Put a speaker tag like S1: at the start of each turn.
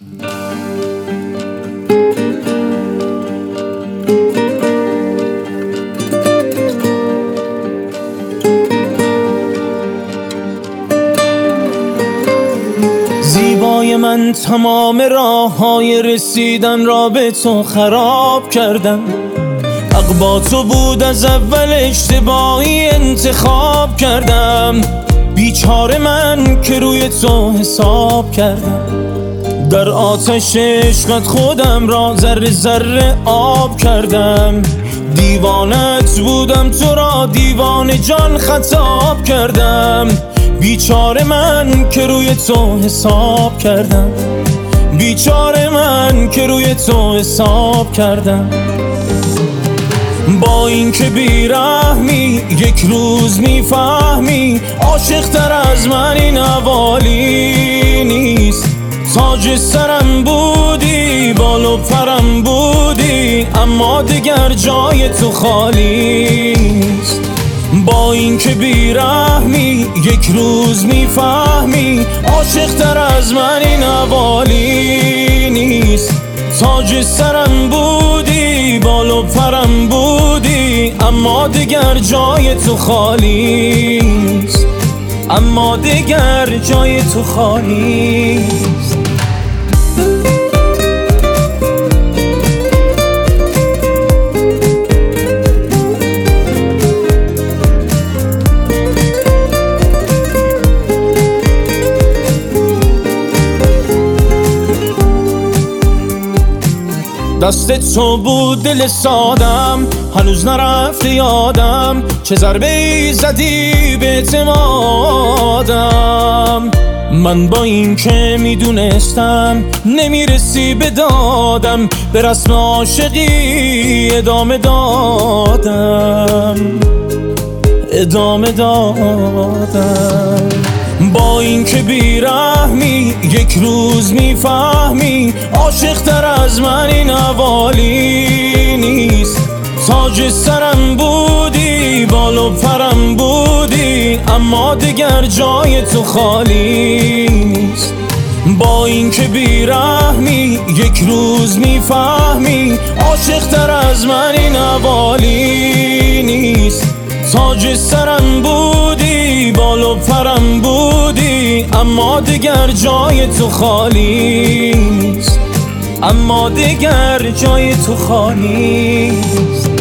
S1: زیبای من تمام راه های رسیدن را به تو خراب کردم. حق با تو بود از اول اشتباهی انتخاب کردم. بیچاره من که روی تو حساب کردم. در آتش عشقت خودم را ذره ذره آب کردم. دیوانت بودم تو را دیوان جان خطاب کردم. بیچاره من که روی تو حساب کردم. بیچاره من که روی تو حساب کردم. با اینکه بیرحمی یک روز می‌فهمی عاشق تر از من این حوالی نیست. تاج سرم بودی بال و پرم بودی اما دیگر جای تو خالی نیست با اینکه بیرحمی یک روز می‌فهمی عاشق تر از من این حوالی نیست. تاج سرم بودی بال و پرم بودی اما دیگر جای تو خالی نیست. اما دیگر جای تو خالی دست تو بود دل سادم هنوز نرفته یادم چه ضربه زدی به اعتمادم؟ من با این که می‌دونستم نمی‌رسی به دادم به رسم عاشقی ادامه دادم. ادامه دادم. با اینکه بیرحمی یک روز می‌فهمی؟ عاشق تر از من این حوالی نیست. تاج سرم بودی بال و پرم بودی اما دیگر جای تو خالی نیست. با اینکه بیرحمی یک روز می‌فهمی عاشق تر از من این حوالی نیست. تاج سرم بودی بال و پرم بودی اما دیگر جای تو خالی اما دیگر جای تو خالی نیست.